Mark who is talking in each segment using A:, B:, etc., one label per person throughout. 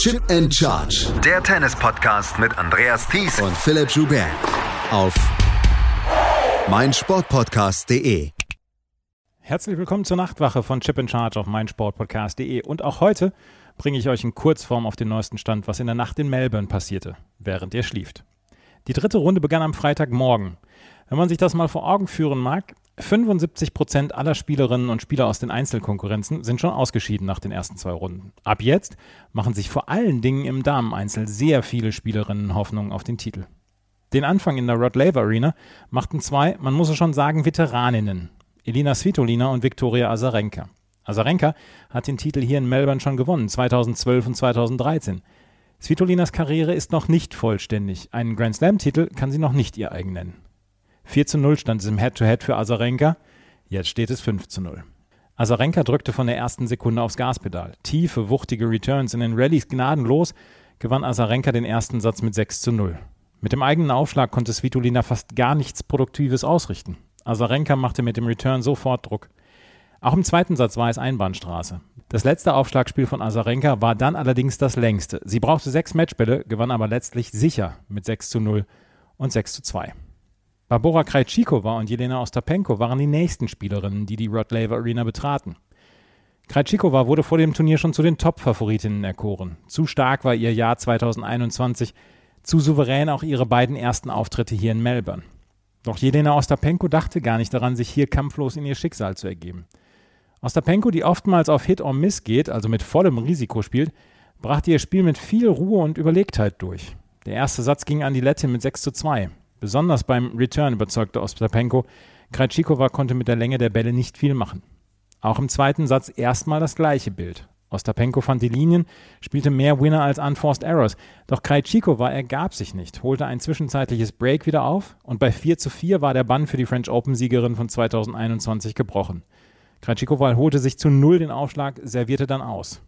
A: Chip and Charge.
B: Der Tennis-Podcast mit Andreas Thies
A: und Philipp Joubert. Auf meinsportpodcast.de.
C: Herzlich willkommen zur Nachtwache von Chip and Charge auf meinsportpodcast.de. Und auch heute bringe ich euch in Kurzform auf den neuesten Stand, was in der Nacht in Melbourne passierte, während ihr schlieft. Die dritte Runde begann am Freitagmorgen. Wenn man sich das mal vor Augen führen mag, 75 Prozent aller Spielerinnen und Spieler aus den Einzelkonkurrenzen sind schon ausgeschieden nach den ersten zwei Runden. Ab jetzt machen sich vor allen Dingen im Dameneinzel sehr viele Spielerinnen Hoffnung auf den Titel. Den Anfang in der Rod Laver Arena machten zwei, man muss es schon sagen, Veteraninnen. Elina Svitolina und Viktoria Azarenka. Azarenka hat den Titel hier in Melbourne schon gewonnen, 2012 und 2013. Svitolinas Karriere ist noch nicht vollständig. Einen Grand Slam-Titel kann sie noch nicht ihr eigen nennen. 4 zu 0 stand es im Head-to-Head -Head für Azarenka. Jetzt steht es 5 zu 0. Azarenka drückte von der ersten Sekunde aufs Gaspedal. Tiefe, wuchtige Returns in den Rallyes gnadenlos gewann Azarenka den ersten Satz mit 6 zu 0. Mit dem eigenen Aufschlag konnte Svitolina fast gar nichts Produktives ausrichten. Azarenka machte mit dem Return sofort Druck. Auch im zweiten Satz war es Einbahnstraße. Das letzte Aufschlagspiel von Azarenka war dann allerdings das längste. Sie brauchte sechs Matchbälle, gewann aber letztlich sicher mit 6 zu 0 und 6 zu 2. Barbora Krejcikova und Jelena Ostapenko waren die nächsten Spielerinnen, die die Rod Laver Arena betraten. Krejcikova wurde vor dem Turnier schon zu den Top-Favoritinnen erkoren. Zu stark war ihr Jahr 2021, zu souverän auch ihre beiden ersten Auftritte hier in Melbourne. Doch Jelena Ostapenko dachte gar nicht daran, sich hier kampflos in ihr Schicksal zu ergeben. Ostapenko, die oftmals auf Hit or Miss geht, also mit vollem Risiko spielt, brachte ihr Spiel mit viel Ruhe und Überlegtheit durch. Der erste Satz ging an die Lettin mit 6 zu 2. Besonders beim Return überzeugte Ostapenko. Krejcikova konnte mit der Länge der Bälle nicht viel machen. Auch im zweiten Satz erstmal das gleiche Bild. Ostapenko fand die Linien, spielte mehr Winner als Unforced Errors. Doch Krejcikova ergab sich nicht, holte ein zwischenzeitliches Break wieder auf und bei 4 zu 4 war der Bann für die French Open-Siegerin von 2021 gebrochen. Krejcikova holte sich zu Null den Aufschlag, servierte dann aus.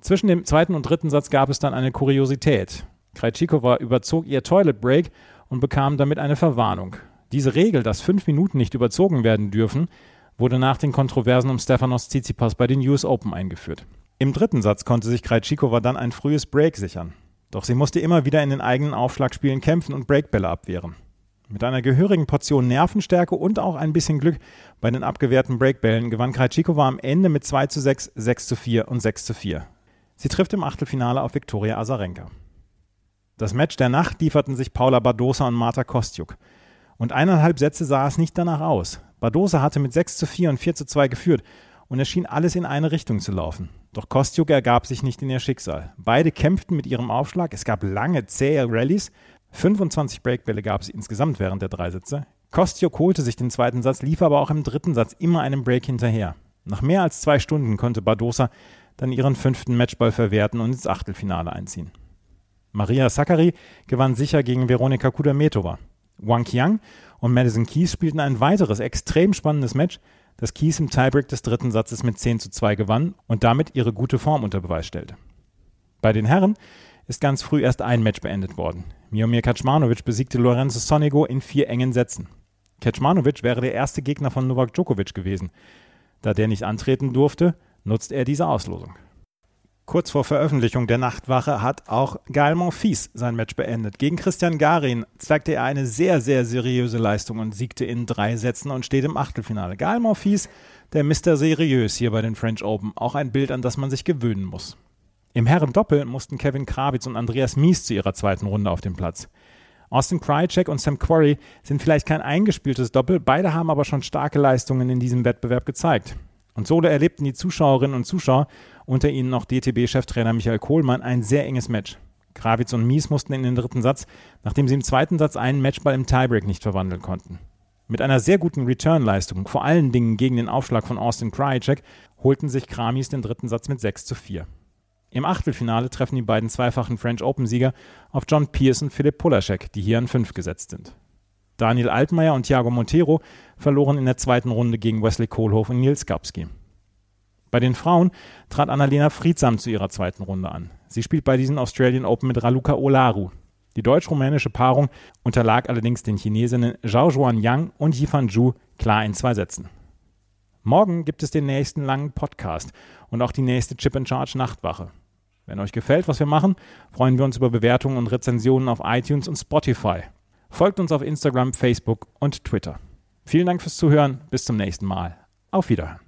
C: Zwischen dem zweiten und dritten Satz gab es dann eine Kuriosität. Krejcikova überzog ihr Toilet Break und bekam damit eine Verwarnung. Diese Regel, dass fünf Minuten nicht überzogen werden dürfen, wurde nach den Kontroversen um Stefanos Tsitsipas bei den US Open eingeführt. Im dritten Satz konnte sich Krejcikova dann ein frühes Break sichern. Doch sie musste immer wieder in den eigenen Aufschlagspielen kämpfen und Breakbälle abwehren. Mit einer gehörigen Portion Nervenstärke und auch ein bisschen Glück bei den abgewehrten Breakbällen gewann Krejcikova am Ende mit 2 zu 6, 6 zu 4 und 6 zu 4. Sie trifft im Achtelfinale auf Viktoria Azarenka. Das Match der Nacht lieferten sich Paula Badosa und Marta Kostjuk. Und eineinhalb Sätze sah es nicht danach aus. Badosa hatte mit 6 zu 4 und 4 zu 2 geführt und es schien alles in eine Richtung zu laufen. Doch Kostjuk ergab sich nicht in ihr Schicksal. Beide kämpften mit ihrem Aufschlag. Es gab lange, zähe Rallyes. 25 Breakbälle gab es insgesamt während der drei Sätze. Kostjuk holte sich den zweiten Satz, lief aber auch im dritten Satz immer einen Break hinterher. Nach mehr als zwei Stunden konnte Badosa dann ihren fünften Matchball verwerten und ins Achtelfinale einziehen. Maria Sakkari gewann sicher gegen Veronika Kudametova. Wang Qiang und Madison Keys spielten ein weiteres extrem spannendes Match, das Keys im Tiebreak des dritten Satzes mit 10 zu 2 gewann und damit ihre gute Form unter Beweis stellte. Bei den Herren ist ganz früh erst ein Match beendet worden. Miomir Kaczmanowicz besiegte Lorenzo Sonego in vier engen Sätzen. Kaczmanowicz wäre der erste Gegner von Novak Djokovic gewesen. Da der nicht antreten durfte, nutzt er diese Auslosung. Kurz vor Veröffentlichung der Nachtwache hat auch Gael Monfils sein Match beendet. Gegen Christian Garin zeigte er eine sehr, sehr seriöse Leistung und siegte in drei Sätzen und steht im Achtelfinale. Gael Monfils, der Mr. Seriös hier bei den French Open, auch ein Bild, an das man sich gewöhnen muss. Im Herren-Doppel mussten Kevin Krawitz und Andreas Mies zu ihrer zweiten Runde auf den Platz. Austin Krycek und Sam Quarry sind vielleicht kein eingespieltes Doppel, beide haben aber schon starke Leistungen in diesem Wettbewerb gezeigt. Und so erlebten die Zuschauerinnen und Zuschauer, unter ihnen noch DTB-Cheftrainer Michael Kohlmann, ein sehr enges Match. Krawitz und Mies mussten in den dritten Satz, nachdem sie im zweiten Satz einen Matchball im Tiebreak nicht verwandeln konnten. Mit einer sehr guten Return-Leistung, vor allen Dingen gegen den Aufschlag von Austin Krajicek, holten sich Kramis den dritten Satz mit 6 zu 4. Im Achtelfinale treffen die beiden zweifachen French Open-Sieger auf John Pierce und Philipp Polaschek, die hier an 5 gesetzt sind. Daniel Altmaier und Thiago Montero verloren in der zweiten Runde gegen Wesley Kohlhoff und Nils Gapski. Bei den Frauen trat Annalena Friedsam zu ihrer zweiten Runde an. Sie spielt bei diesen Australian Open mit Raluca Olaru. Die deutsch-rumänische Paarung unterlag allerdings den Chinesinnen Zhao Juan Yang und Yifan Zhu klar in zwei Sätzen. Morgen gibt es den nächsten langen Podcast und auch die nächste Chip in Charge Nachtwache. Wenn euch gefällt, was wir machen, freuen wir uns über Bewertungen und Rezensionen auf iTunes und Spotify. Folgt uns auf Instagram, Facebook und Twitter. Vielen Dank fürs Zuhören. Bis zum nächsten Mal. Auf Wiederhören.